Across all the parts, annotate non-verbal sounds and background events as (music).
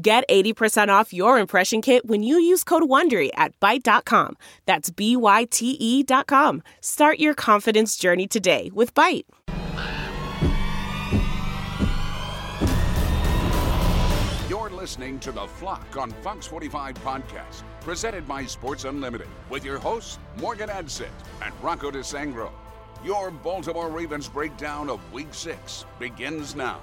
Get 80% off your impression kit when you use code WONDERY at Byte.com. That's B-Y-T-E dot com. Start your confidence journey today with Byte. You're listening to The Flock on Fox 45 Podcast, presented by Sports Unlimited, with your hosts, Morgan Adsit and Rocco DeSangro. Your Baltimore Ravens breakdown of Week 6 begins now.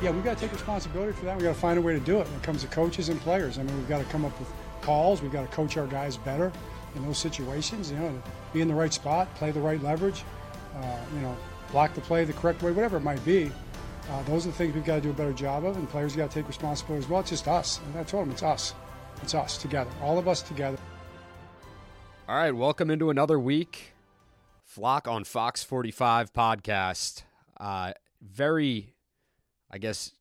Yeah, we've got to take responsibility for that. We've got to find a way to do it when it comes to coaches and players. I mean, we've got to come up with calls. We've got to coach our guys better in those situations, you know, be in the right spot, play the right leverage, uh, you know, block the play the correct way, whatever it might be. Uh, those are the things we've got to do a better job of, and players got to take responsibility as well. It's just us. And I told them it's us. It's us together, all of us together. All right, welcome into another week. Flock on Fox 45 podcast. Uh, very, I guess,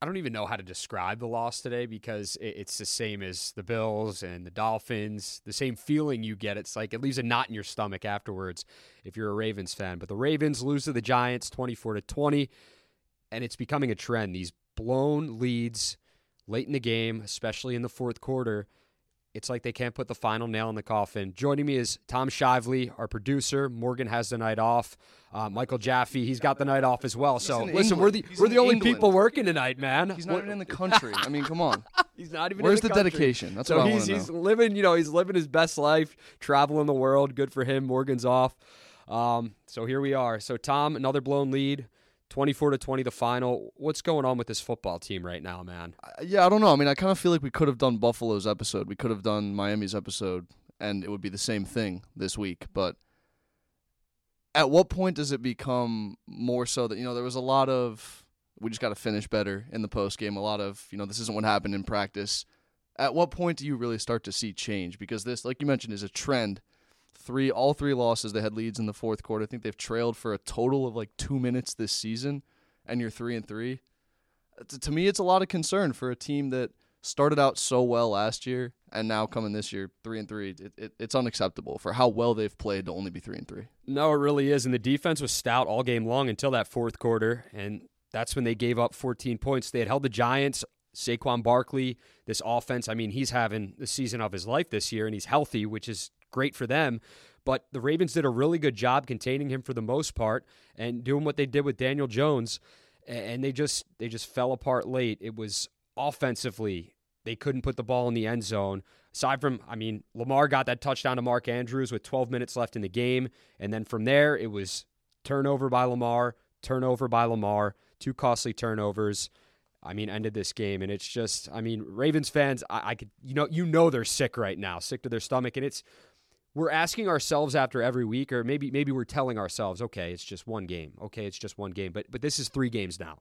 I don't even know how to describe the loss today because it's the same as the Bills and the Dolphins. The same feeling you get. It's like it leaves a knot in your stomach afterwards if you're a Ravens fan. But the Ravens lose to the Giants 24 to 20 and it's becoming a trend. These blown leads late in the game, especially in the fourth quarter, it's like they can't put the final nail in the coffin. Joining me is Tom Shively, our producer. Morgan has the night off. Uh, Michael Jaffe, he's got the night off as well. so listen, England. we're the He's we're the only England. people working tonight, man. He's not even in the (laughs) country. I mean, come on. He's not even. Where's in the, the dedication? That's so what I he's wanna he's know. living. You know, he's living his best life, traveling the world. Good for him. Morgan's off. Um, so here we are. So Tom, another blown lead. 24 to 20 the final. What's going on with this football team right now, man? Uh, Yeah, I don't know. I mean, I kind of feel like we could have done Buffalo's episode. We could have done Miami's episode, and it would be the same thing this week. But at what point does it become more so that, you know, there was a lot of, we just got to finish better in the post game, a lot of, you know, this isn't what happened in practice. At what point do you really start to see change? Because this, like you mentioned, is a trend. Three, all three losses, they had leads in the fourth quarter. I think they've trailed for a total of like two minutes this season, and you're three and three to me, it's a lot of concern for a team that started out so well last year and now coming this year three and three. It, it, it's unacceptable for how well they've played to only be three and three. No, it really is. And the defense was stout all game long until that fourth quarter. And that's when they gave up 14 points. They had held the Giants, Saquon Barkley, this offense. I mean, he's having the season of his life this year and he's healthy, which is great for them. But the Ravens did a really good job containing him for the most part and doing what they did with Daniel Jones. And they just they just fell apart late. It was offensively they couldn't put the ball in the end zone. Aside from, I mean, Lamar got that touchdown to Mark Andrews with 12 minutes left in the game. And then from there, it was turnover by Lamar, turnover by Lamar, two costly turnovers. I mean, ended this game. And it's just, I mean, Ravens fans, I, I could, you know, you know, they're sick right now, sick to their stomach. And it's, we're asking ourselves after every week, or maybe maybe we're telling ourselves, okay, it's just one game. Okay, it's just one game. But but this is three games now.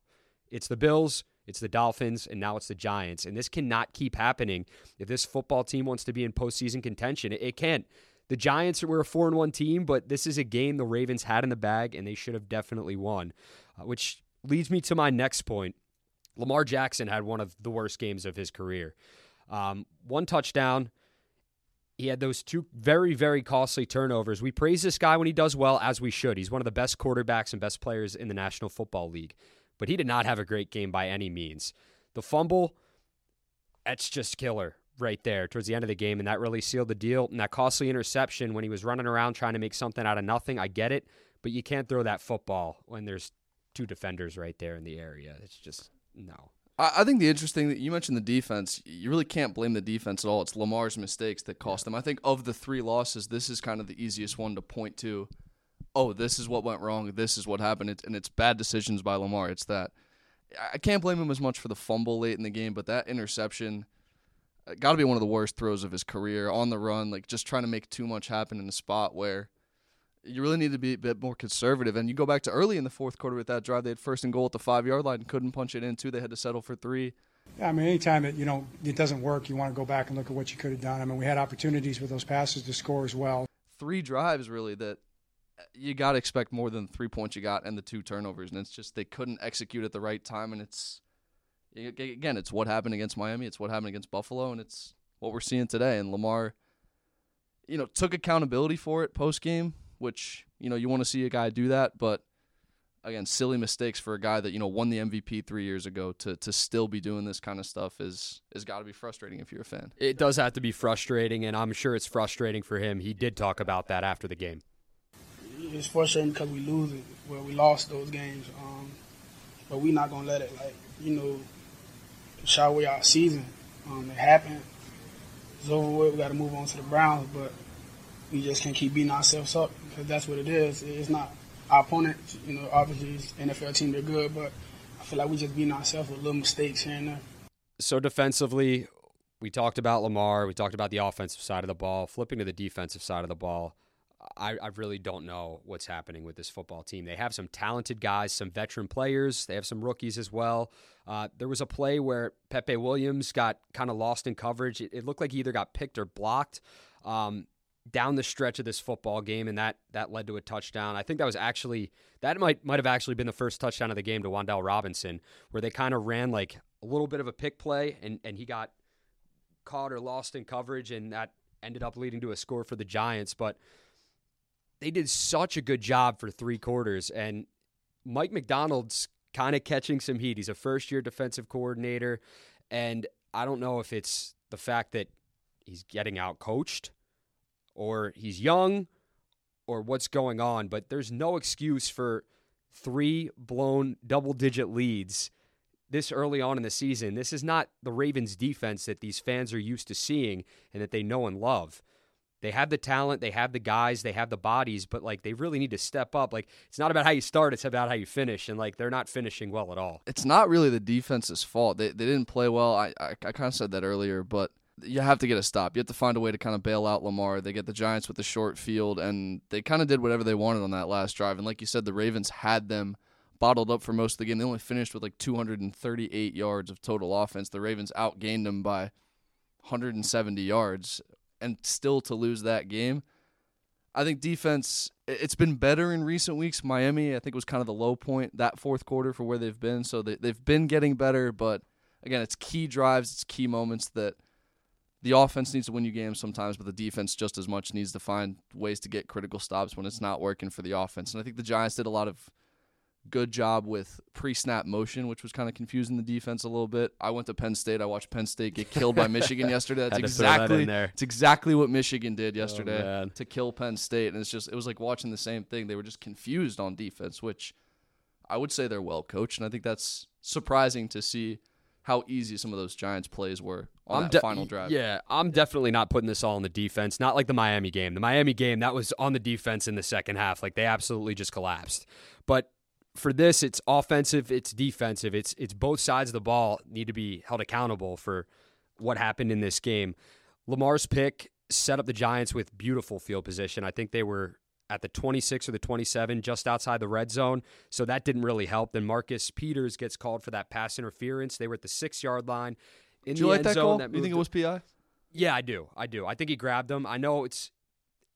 It's the Bills, it's the Dolphins, and now it's the Giants. And this cannot keep happening if this football team wants to be in postseason contention. It, it can't. The Giants were a four and one team, but this is a game the Ravens had in the bag, and they should have definitely won. Uh, which leads me to my next point. Lamar Jackson had one of the worst games of his career. Um, one touchdown. He had those two very, very costly turnovers. We praise this guy when he does well, as we should. He's one of the best quarterbacks and best players in the National Football League. But he did not have a great game by any means. The fumble, that's just killer right there towards the end of the game, and that really sealed the deal. And that costly interception when he was running around trying to make something out of nothing, I get it, but you can't throw that football when there's two defenders right there in the area. It's just no. I, I think the interesting that you mentioned the defense, you really can't blame the defense at all. It's Lamar's mistakes that cost them. I think of the three losses, this is kind of the easiest one to point to. Oh, this is what went wrong. This is what happened. It's, and it's bad decisions by Lamar. It's that. I can't blame him as much for the fumble late in the game, but that interception uh, got to be one of the worst throws of his career on the run, like just trying to make too much happen in a spot where you really need to be a bit more conservative. And you go back to early in the fourth quarter with that drive, they had first and goal at the five yard line, couldn't punch it in too. They had to settle for three. Yeah, I mean, anytime that you know it doesn't work, you want to go back and look at what you could have done. I mean, we had opportunities with those passes to score as well. Three drives really that uh, you got to expect more than three points you got and the two turnovers, and it's just they couldn't execute at the right time, and it's again, it's what happened against Miami, it's what happened against Buffalo, and it's what we're seeing today. And Lamar, you know, took accountability for it post game which you know you want to see a guy do that, but again, silly mistakes for a guy that you know won the MVP three years ago to to still be doing this kind of stuff is is got to be frustrating if you're a fan. It does have to be frustrating, and I'm sure it's frustrating for him. He did talk about that after the game. It's frustrating because we lose it, where we lost those games, um, but we're not gonna let it like you know shy away our season. Um, it happened. It's over with. We got to move on to the Browns, but we just can't keep beating ourselves up because that's what it is. It's not our opponent. You know, obviously, NFL team they're good, but I feel like we just beating ourselves with little mistakes here and there. So defensively, we talked about Lamar. We talked about the offensive side of the ball. Flipping to the defensive side of the ball, I, I, really don't know what's happening with this football team. They have some talented guys, some veteran players. They have some rookies as well. Uh, there was a play where Pepe Williams got kind of lost in coverage. It, it, looked like he either got picked or blocked. Um, down the stretch of this football game, and that that led to a touchdown. I think that was actually that might might have actually been the first touchdown of the game to Wan'Dale Robinson, where they kind of ran like a little bit of a pick play, and and he got caught or lost in coverage, and that ended up leading to a score for the Giants. But they did such a good job for three quarters, and Mike Macdonald's kind of catching some heat. He's a first year defensive coordinator, and I don't know if it's the fact that he's getting out coached or he's young or what's going on, but there's no excuse for three blown double digit leads this early on in the season. This is not the Ravens defense that these fans are used to seeing and that they know and love. They have the talent, they have the guys, they have the bodies, but like they really need to step up. Like it's not about how you start, it's about how you finish, and like they're not finishing well at all. It's not really the defense's fault. They they didn't play well. I I, I kind of said that earlier, but you have to get a stop. You have to find a way to kind of bail out Lamar. They get the Giants with the short field, and they kind of did whatever they wanted on that last drive. And like you said, the Ravens had them bottled up for most of the game. They only finished with like 238 yards of total offense. The Ravens outgained them by 170 yards, and still to lose that game. I think defense, it's been better in recent weeks. Miami, I think, was kind of the low point that fourth quarter for where they've been. So they, they've been getting better, but again, it's key drives, it's key moments that the offense needs to win you games sometimes, but the defense just as much needs to find ways to get critical stops when it's not working for the offense. And I think the Giants did a lot of good job with pre-snap motion, which was kind of confusing the defense a little bit. I went to Penn State. I watched Penn State get killed by (laughs) Michigan yesterday. That's exactly that it's exactly what Michigan did yesterday oh, to kill Penn State. And it's just it was like watching the same thing. They were just confused on defense, which I would say they're well coached, and I think that's surprising to see how easy some of those Giants plays were on I'm that de- final drive. Yeah, I'm definitely not putting this all on the defense. Not like the Miami game. The Miami game that was on the defense in the second half. Like they absolutely just collapsed. But for this, it's offensive, it's defensive. It's it's both sides of the ball need to be held accountable for what happened in this game. Lamar's pick set up the Giants with beautiful field position. I think they were at the 26 or the 27, just outside the red zone. So that didn't really help. Then Marcus Peters gets called for that pass interference. They were at the six yard line. In Did you like that zone, call? That you think it was PI? Yeah, I do. I do. I think he grabbed him. I know it's,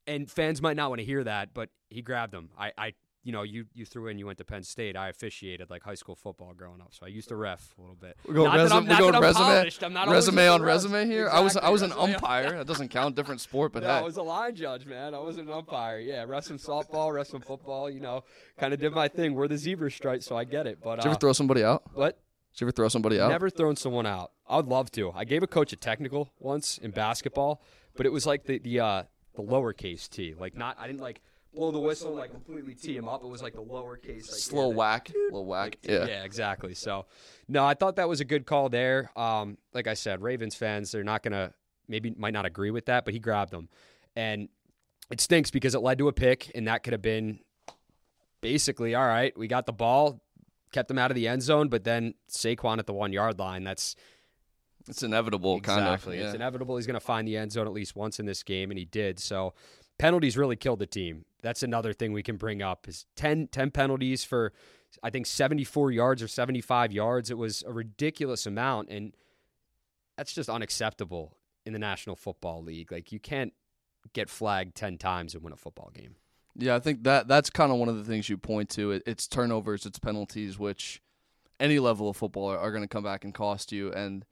and fans might not want to hear that, but he grabbed him. I, I you know, you you threw in, you went to Penn State. I officiated like high school football growing up, so I used to ref a little bit. We're going, resume, we're going resume, resume on resume here. Exactly. I was I was an umpire. that doesn't count, different sport, but (laughs) no, hey. I was a line judge, man. I wasn't an umpire. Yeah, wrestling softball, wrestling football. You know, kind of did my thing. We're the zebra stripes, so I get it. But did you uh, ever throw somebody out? What? Did you ever throw somebody out? Never thrown someone out. I would love to. I gave a coach a technical once in basketball, but it was like the the uh, the lowercase t. Like not. I didn't like blow the whistle like completely tee him up. It was like the lowercase, like, slow yeah, whack, (laughs) little whack. Like, yeah, yeah, exactly. So, no, I thought that was a good call there. Um, like I said, Ravens fans, they're not gonna maybe might not agree with that, but he grabbed them, and it stinks because it led to a pick, and that could have been basically all right. We got the ball, kept them out of the end zone, but then Saquon at the one yard line. That's it's inevitable, exactly. kind of. Yeah. It's inevitable. He's going to find the end zone at least once in this game, and he did. So penalties really killed the team. That's another thing we can bring up is 10, 10 penalties for I think 74 yards or 75 yards. It was a ridiculous amount and that's just unacceptable in the National Football League. Like you can't get flagged 10 times and win a football game. Yeah, I think that that's kind of one of the things you point to. It, it's turnovers, it's penalties, which any level of football are, are going to come back and cost you. And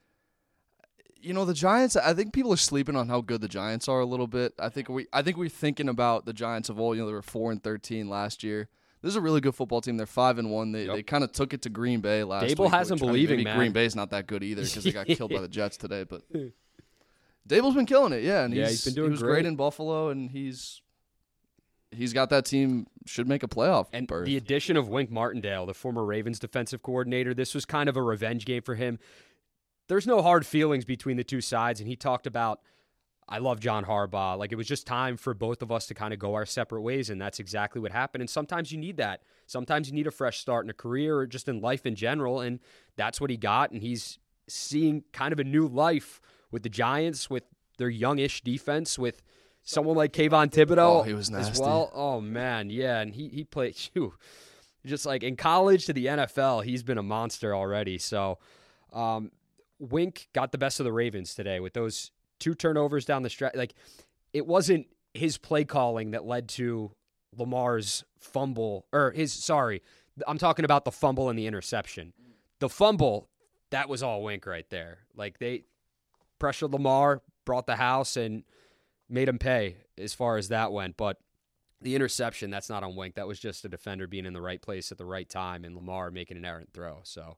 you know the Giants. I think people are sleeping on how good the Giants are a little bit. I think we I think we're thinking about the Giants of old. You know they were four and thirteen last year. This is a really good football team. They're five and one. They Yep. they kind of took it to Green Bay last. Daboll week, has them which, I mean, believing, man. Green Bay's not that good either because they got killed by the (laughs) Jets today. But Daboll's been killing it. Yeah, and Yeah, he's, he's been doing he was great. great in Buffalo, and he's he's got that team should make a playoff And berth. the addition of Wink Martindale, the former Ravens defensive coordinator, this was kind of a revenge game for him. There's no hard feelings between the two sides, and he talked about, I love John Harbaugh. Like it was just time for both of us to kind of go our separate ways, and that's exactly what happened. And sometimes you need that. Sometimes you need a fresh start in a career or just in life in general, and that's what he got. And he's seeing kind of a new life with the Giants, with their youngish defense, with someone like Kayvon Thibodeaux Oh, he was as nasty. well. Oh man, yeah, and he he played. (laughs) Phew, just like in college to the NFL, he's been a monster already. So, um, Wink got the best of the Ravens today with those two turnovers down the stretch. Like, it wasn't his play calling that led to Lamar's fumble, or his sorry, I'm talking about the fumble and the interception. The fumble, that was all Wink right there. Like they pressured Lamar, brought the house, and made him pay as far as that went. But the interception, that's not on Wink. That was just a defender being in the right place at the right time and Lamar making an errant throw. So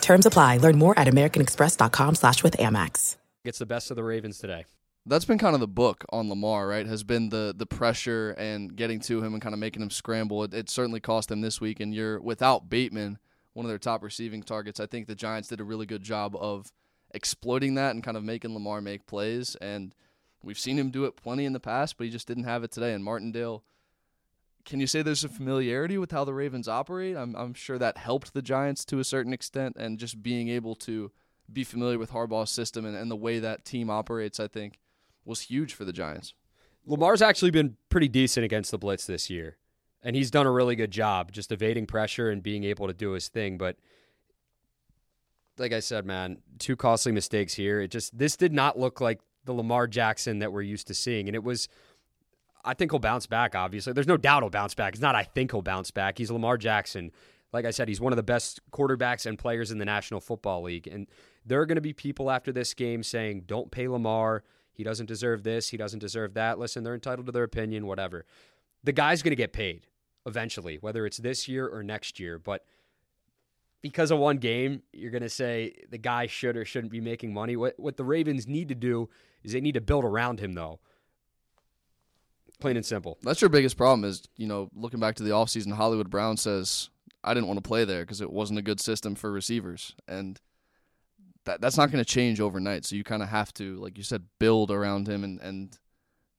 Terms apply. Learn more at americanexpress.com slash with Amex. gets the best of the Ravens today. that's been kind of the book on Lamar, right? Has been the the pressure and getting to him and kind of making him scramble. It, it certainly cost them this week. And you're without Bateman, one of their top receiving targets. I think the Giants did a really good job of exploiting that and kind of making Lamar make plays. And we've seen him do it plenty in the past, but he just didn't have it today. And Martindale, can you say there's a familiarity with how the Ravens operate? I'm I'm sure that helped the Giants to a certain extent, and just being able to be familiar with Harbaugh's system and, and the way that team operates, I think was huge for the Giants. Lamar's actually been pretty decent against the blitz this year, and he's done a really good job just evading pressure and being able to do his thing. But like I said, man, two costly mistakes here. It just this did not look like the Lamar Jackson that we're used to seeing, and it was. I think he'll bounce back. Obviously, there's no doubt he'll bounce back. It's not. I think he'll bounce back. He's Lamar Jackson. Like I said, he's one of the best quarterbacks and players in the National Football League, and there are going to be people after this game saying, "Don't pay Lamar. He doesn't deserve this. He doesn't deserve that." Listen, they're entitled to their opinion. Whatever. The guy's going to get paid eventually, whether it's this year or next year. But because of one game, you're going to say the guy should or shouldn't be making money. What what the Ravens need to do is they need to build around him, though. Plain and simple. That's your biggest problem is, you know, looking back to the offseason, Hollywood Brown says, I didn't want to play there because it wasn't a good system for receivers. And that that's not going to change overnight. So you kind of have to, like you said, build around him and, and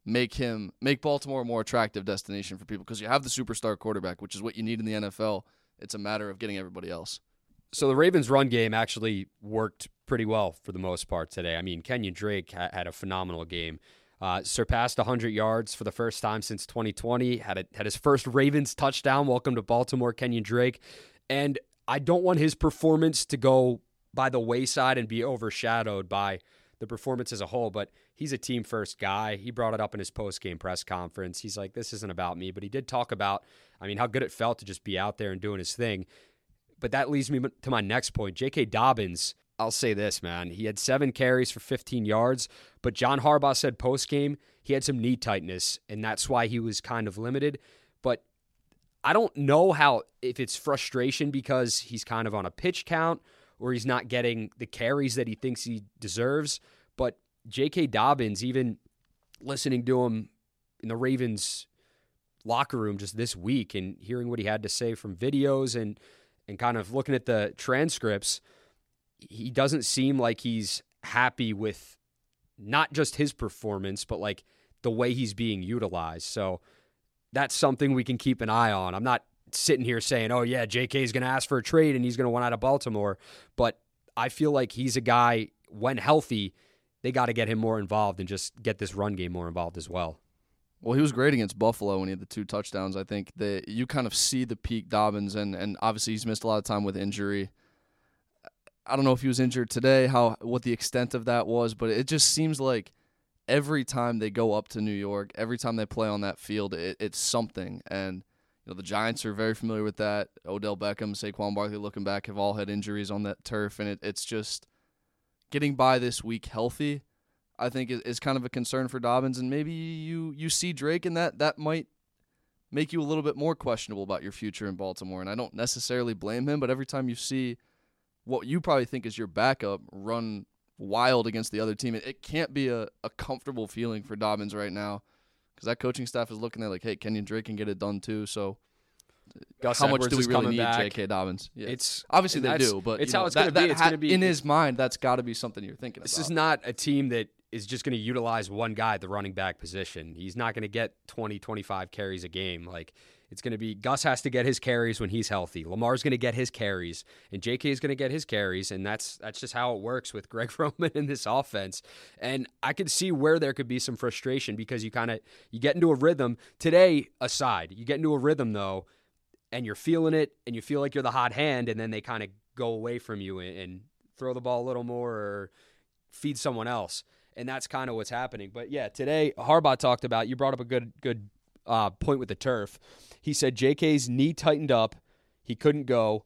make him make Baltimore a more attractive destination for people because you have the superstar quarterback, which is what you need in the NFL. It's a matter of getting everybody else. So the Ravens' run game actually worked pretty well for the most part today. I mean, Kenyan Drake ha- had a phenomenal game. Uh, surpassed 100 yards for the first time since 2020. Had a, had his first Ravens touchdown. Welcome to Baltimore, Kenyan Drake. And I don't want his performance to go by the wayside and be overshadowed by the performance as a whole. But he's a team first guy. He brought it up in his post game press conference. He's like, "This isn't about me," but he did talk about, I mean, how good it felt to just be out there and doing his thing. But that leads me to my next point. J.K. Dobbins, I'll say this, man. He had seven carries for 15 yards, but John Harbaugh said post game he had some knee tightness, and that's why he was kind of limited. But I don't know how, if it's frustration because he's kind of on a pitch count or he's not getting the carries that he thinks he deserves. But J.K. Dobbins, even listening to him in the Ravens locker room just this week and hearing what he had to say from videos and and kind of looking at the transcripts, he doesn't seem like he's happy with not just his performance, but like the way he's being utilized. So that's something we can keep an eye on. I'm not sitting here saying, "Oh yeah, J.K. is going to ask for a trade and he's going to want out of Baltimore," but I feel like he's a guy when healthy, they got to get him more involved and just get this run game more involved as well. Well, he was great against Buffalo when he had the two touchdowns. I think that you kind of see the peak Dobbins, and and obviously he's missed a lot of time with injury. I don't know if he was injured today, how what the extent of that was, but it just seems like every time they go up to New York, every time they play on that field, it, it's something. And you know the Giants are very familiar with that. Odell Beckham, Saquon Barkley, looking back, have all had injuries on that turf, and it, it's just getting by this week healthy. I think is, is kind of a concern for Dobbins, and maybe you you see Drake, and that that might make you a little bit more questionable about your future in Baltimore. And I don't necessarily blame him, but every time you see what you probably think is your backup run wild against the other team, it, it can't be a, a comfortable feeling for Dobbins right now because that coaching staff is looking at like, hey, Kenyan Drake can get it done too. So uh, Gus how Edwards much do we really need back. J.K. Dobbins? Yeah. It's obviously they do, but it's you know, how it's going to be. It's ha- to be in his mind. That's got to be something you're thinking This about. is not a team that is just going to utilize one guy at the running back position. He's not going to get 20, 25 carries a game. Like it's going to be Gus has to get his carries when he's healthy. Lamar's going to get his carries, and J.K. is going to get his carries, and that's that's just how it works with (laughs) Greg Roman in this offense. And I could see where there could be some frustration because you kind of you get into a rhythm. Today aside, you get into a rhythm though, and you're feeling it, and you feel like you're the hot hand, and then they kind of go away from you and, and throw the ball a little more or feed someone else. And that's kind of what's happening. But yeah, today Harbaugh talked about. You brought up a good good uh, point with the turf. He said J.K.'s knee tightened up. He couldn't go.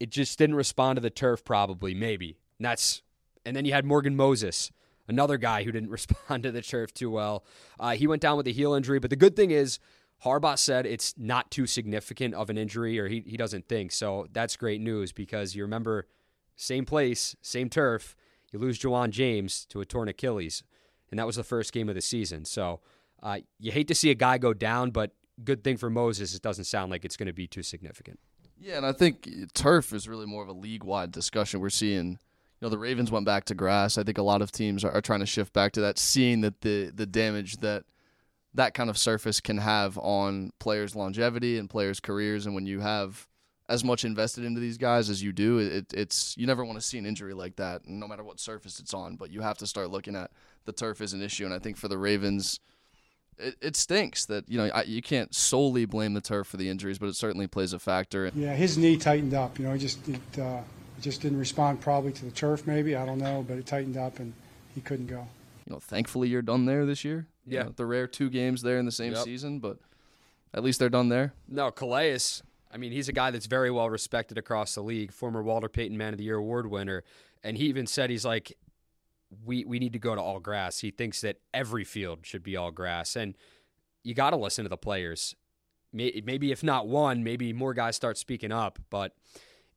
It just didn't respond to the turf. Probably, maybe. And that's. And then you had Morgan Moses, another guy who didn't (laughs) respond to the turf too well. Uh, he went down with a heel injury. But the good thing is, Harbaugh said it's not too significant of an injury, or he he doesn't think. So that's great news because you remember, same place, same turf. You lose Ja'Wuan James to a torn Achilles, and that was the first game of the season. So uh, you hate to see a guy go down, but good thing for Moses, it doesn't sound like it's going to be too significant. Yeah, and I think turf is really more of a league-wide discussion. We're seeing, you know, the Ravens went back to grass. I think a lot of teams are, are trying to shift back to that, seeing that the the damage that that kind of surface can have on players' longevity and players' careers, and when you have as much invested into these guys as you do, it, it's you never want to see an injury like that, no matter what surface it's on. But you have to start looking at the turf as an issue, and I think for the Ravens it, it stinks that you know I, you can't solely blame the turf for the injuries, but it certainly plays a factor. Yeah, his knee tightened up. You know, he just it, uh, just didn't respond probably to the turf. Maybe I don't know, but it tightened up and he couldn't go. You know, thankfully you're done there this year. You Yeah. know, the rare two games there in the same Yep. season, but at least they're done there. No, Calais, I mean, he's a guy that's very well respected across the league, former Walter Payton Man of the Year award winner. And he even said he's like, we, we need to go to all grass. He thinks that every field should be all grass. And you got to listen to the players. Maybe if not one, maybe more guys start speaking up. But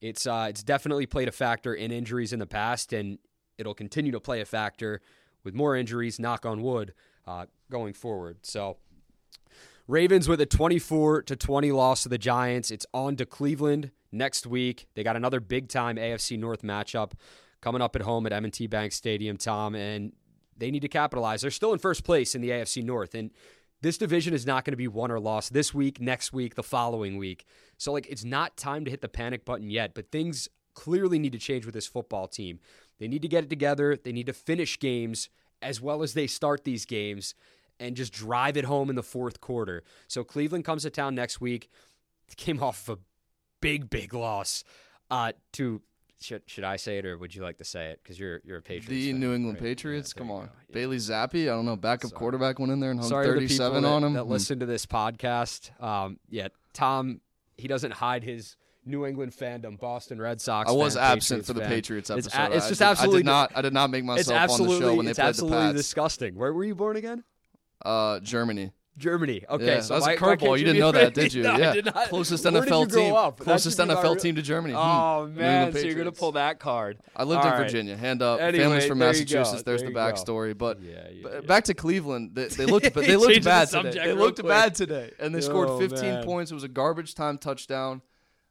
it's uh, it's definitely played a factor in injuries in the past, and it'll continue to play a factor with more injuries. Knock on wood, uh, going forward. So Ravens with a 24 to 20 loss to the Giants. It's on to Cleveland next week. They got another big time AFC North matchup coming up at home at M&T Bank Stadium, Tom, and they need to capitalize. They're still in first place in the AFC North and this division is not going to be won or lost this week, next week, the following week. So like it's not time to hit the panic button yet, but things clearly need to change with this football team. They need to get it together. They need to finish games as well as they start these games and just drive it home in the fourth quarter. So Cleveland comes to town next week. (laughs) Came off of a big, big loss uh, to. Should, should I say it or would you like to say it? Because you're you're a Patriots. The fan, New England right? Patriots, Yeah, come on. Yeah. Bailey Zappe, I don't know, backup Sorry. quarterback went in there and hung Sorry 37 people that, on him. that Hmm. listen to this podcast. Um, yeah, Tom, he doesn't hide his New England fandom, Boston Red Sox. I was fan, absent Patriots for the fan. Patriots It's, episode. a- it's just did- absolutely I did not. I did not make myself on the show when they played the absolutely disgusting. Where were you born again? Uh, Germany. Germany. Okay, Yeah, so that's a curveball. You didn't know that, did you? (laughs) No, I Yeah. did not. Closest NFL team- up? Closest should be my NFL team to Germany. Hmm. Oh England man, so you're gonna pull that card. I lived All in right. Virginia. Hand up. Anyway, Families from there. Massachusetts. There's There the backstory. But, Yeah, yeah, back to Cleveland. They, they looked (laughs) they looked Changing the bad today. They looked quick. bad today, and they scored Oh, 15 man. points. It was a garbage time touchdown.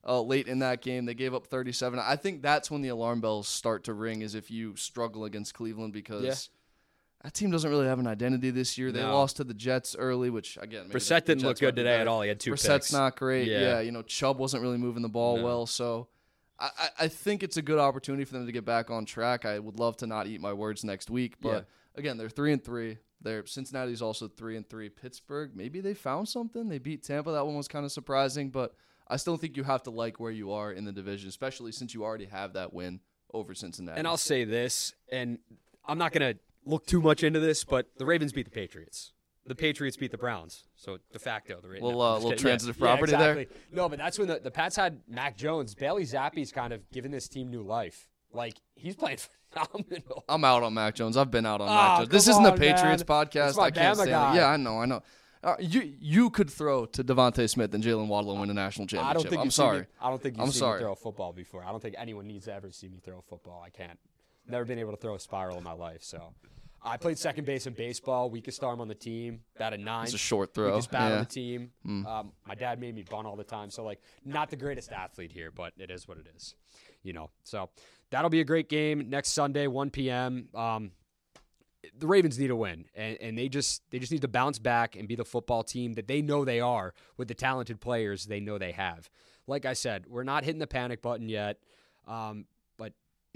Uh, late in that game, they gave up 37. I think that's when the alarm bells start to ring. Is if you struggle against Cleveland because. That team doesn't really have an identity this year. They No. lost to the Jets early, which again, Brissett didn't look good today at all. He had two Brissett's picks. not great. Yeah. Yeah. you know Chubb wasn't really moving the ball No. well, so I, I I think it's a good opportunity for them to get back on track. I would love to not eat my words next week, but Yeah. again, they're three and three. They're Cincinnati's also three and three. Pittsburgh, maybe they found something. They beat Tampa. That one was kind of surprising, but I still think you have to like where you are in the division, especially since you already have that win over Cincinnati. And I'll say this, and I'm not gonna look too much into this, but the Ravens beat the Patriots. The Patriots beat the Browns, so de facto the Ravens. Little, uh, little transitive Yeah, yeah, property there. No, but that's when the, the Pats had Mac Jones. Bailey Zappe's kind of giving this team new life. Like he's playing (laughs) phenomenal. I'm out on Mac Jones. I've been out on Oh, Mac Jones. This isn't the Patriots man. podcast. I can't Bama stand guy. it. Yeah, I know, I know. Uh, you you could throw to DeVonta Smith and Jaylen Waddle and win a national championship. I don't think I'm sorry. Me, I don't think you've I'm seen sorry. me throw a football before. I don't think anyone needs to ever see me throw a football. I can't. Never been able to throw a spiral in my life. So, I played second base in baseball. Weakest arm on the team. Batted nine. It's a short throw. Weakest bat on Yeah. Hmm. the team. Um, my dad made me bunt all the time. So like, not the greatest athlete here, but it is what it is. You know. So that'll be a great game next Sunday, 1 p.m. Um, the Ravens need a win, and, and they just they just need to bounce back and be the football team that they know they are with the talented players they know they have. Like I said, we're not hitting the panic button yet, um,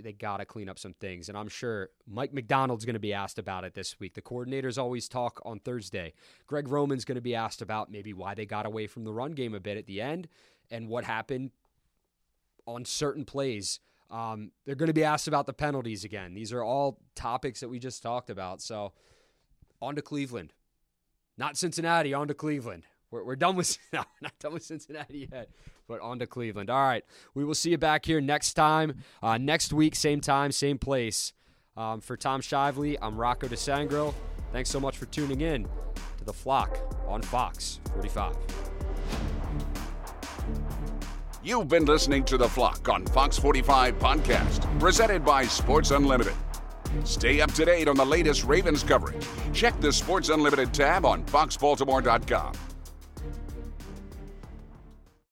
they got to clean up some things, and I'm sure Mike Macdonald's going to be asked about it this week. The coordinators always talk on Thursday. Greg Roman's going to be asked about maybe why they got away from the run game a bit at the end and what happened on certain plays. Um, they're going to be asked about the penalties again. These are all topics that we just talked about. So, on to Cleveland. Not Cincinnati, on to Cleveland. We're, we're done with (laughs) no, not done with Cincinnati yet, but on to Cleveland. All right, we will see you back here next time, uh, next week, same time, same place. Um, for Tom Shively, I'm Rocco DeSangro. Thanks so much for tuning in to the Flock on Fox 45. You've been listening to The Flock on Fox 45 podcast, presented by Sports Unlimited. Stay up to date on the latest Ravens coverage. Check the Sports Unlimited tab on foxbaltimore.com